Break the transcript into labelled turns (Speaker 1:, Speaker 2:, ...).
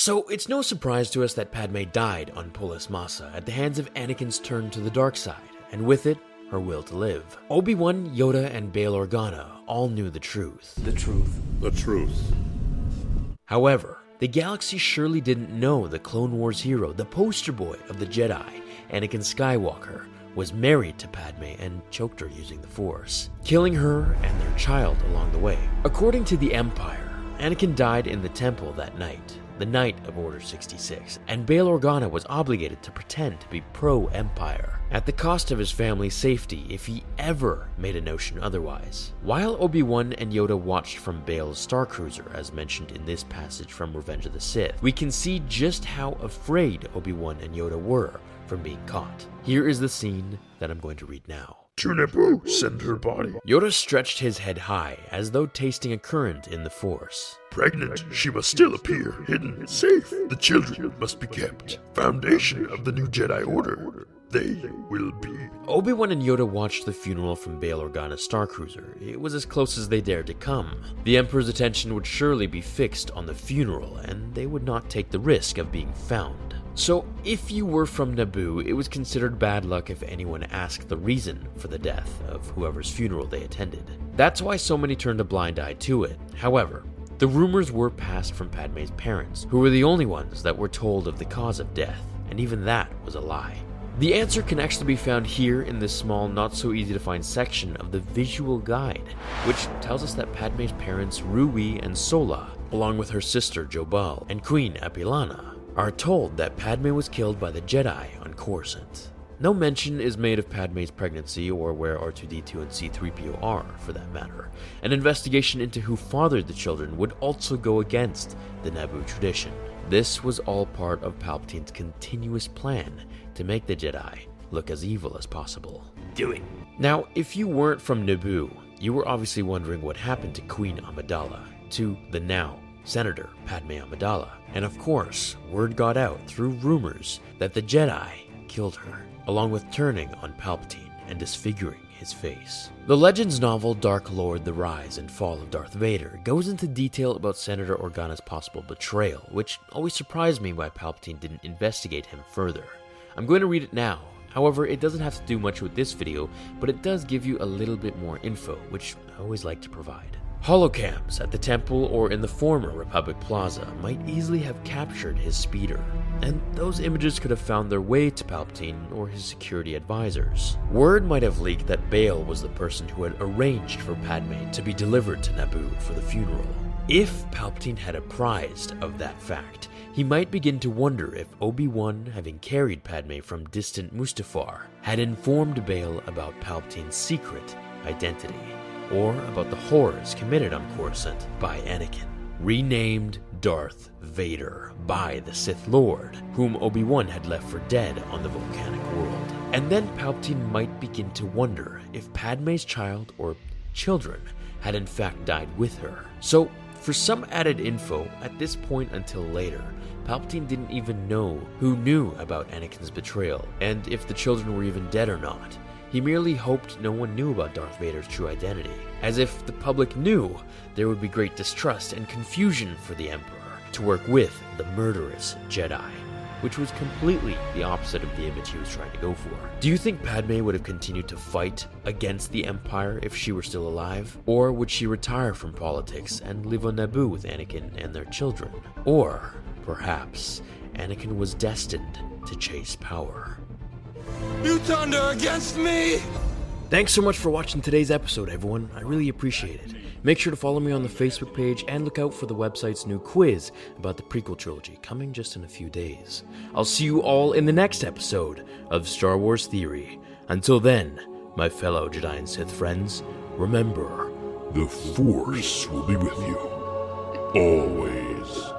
Speaker 1: So it's no surprise to us that Padme died on Polis Massa at the hands of Anakin's turn to the dark side, and with it, her will to live. Obi-Wan, Yoda, and Bail Organa all knew the truth.
Speaker 2: The truth.
Speaker 3: The truth.
Speaker 1: However, the galaxy surely didn't know the Clone Wars hero, the poster boy of the Jedi, Anakin Skywalker, was married to Padme and choked her using the Force, killing her and their child along the way. According to the Empire, Anakin died in the temple that night, the night of Order 66, and Bail Organa was obligated to pretend to be pro Empire, at the cost of his family's safety if he ever made a notion otherwise. While Obi Wan and Yoda watched from Bail's Star Cruiser, as mentioned in this passage from Revenge of the Sith, we can see just how afraid Obi Wan and Yoda were from being caught. Here is the scene that I'm going to read now.
Speaker 3: Naboo, send her body.
Speaker 1: Yoda stretched his head high, as though tasting a current in the Force.
Speaker 3: Pregnant, she must still appear, hidden, safe. The children must be kept. Foundation of the new Jedi Order. They will be.
Speaker 1: Obi Wan and Yoda watched the funeral from Bail Organa's Star Cruiser. It was as close as they dared to come. The Emperor's attention would surely be fixed on the funeral, and they would not take the risk of being found. So, if you were from Naboo, it was considered bad luck if anyone asked the reason for the death of whoever's funeral they attended. That's why so many turned a blind eye to it. However, the rumors were passed from Padme's parents, who were the only ones that were told of the cause of death, and even that was a lie. The answer can actually be found here in this small, not so easy to find section of the visual guide, which tells us that Padme's parents, Ruwee and Sola, along with her sister Jobal and Queen Apailana, are told that Padme was killed by the Jedi on Coruscant. No mention is made of Padme's pregnancy or where R2D2 and C3PO are, for that matter. An investigation into who fathered the children would also go against the Naboo tradition. This was all part of Palpatine's continuous plan to make the Jedi look as evil as possible.
Speaker 2: Do it.
Speaker 1: Now, if you weren't from Naboo, you were obviously wondering what happened to Queen Amidala, to the now Senator Padme Amidala. And of course, word got out through rumors that the Jedi killed her, along with turning on Palpatine and disfiguring his face. The Legends novel Dark Lord The Rise and Fall of Darth Vader goes into detail about Senator Organa's possible betrayal, which always surprised me why Palpatine didn't investigate him further. I'm going to read it now. However, it doesn't have to do much with this video, but it does give you a little bit more info, which I always like to provide. Holocams at the temple or in the former Republic Plaza might easily have captured his speeder, and those images could have found their way to Palpatine or his security advisors. Word might have leaked that Bail was the person who had arranged for Padme to be delivered to Naboo for the funeral. If Palpatine had apprised of that fact, he might begin to wonder if Obi-Wan, having carried Padme from distant Mustafar, had informed Bail about Palpatine's secret identity or about the horrors committed on Coruscant by Anakin, renamed Darth Vader by the Sith Lord, whom Obi Wan had left for dead on the volcanic world. And then Palpatine might begin to wonder if Padme's child or children had in fact died with her. So, for some added info, at this point until later, Palpatine didn't even know who knew about Anakin's betrayal and if the children were even dead or not. He merely hoped no one knew about Darth Vader's true identity. As if the public knew, there would be great distrust and confusion for the Emperor to work with the murderous Jedi, which was completely the opposite of the image he was trying to go for. Do you think Padme would have continued to fight against the Empire if she were still alive? Or would she retire from politics and live on Naboo with Anakin and their children? Or, perhaps, Anakin was destined to chase power.
Speaker 2: You turned her against me!
Speaker 1: Thanks so much for watching today's episode, everyone. I really appreciate it. Make sure to follow me on the Facebook page and look out for the website's new quiz about the prequel trilogy coming just in a few days. I'll see you all in the next episode of Star Wars Theory. Until then, my fellow Jedi and Sith friends, remember
Speaker 3: The Force will be with you. Always.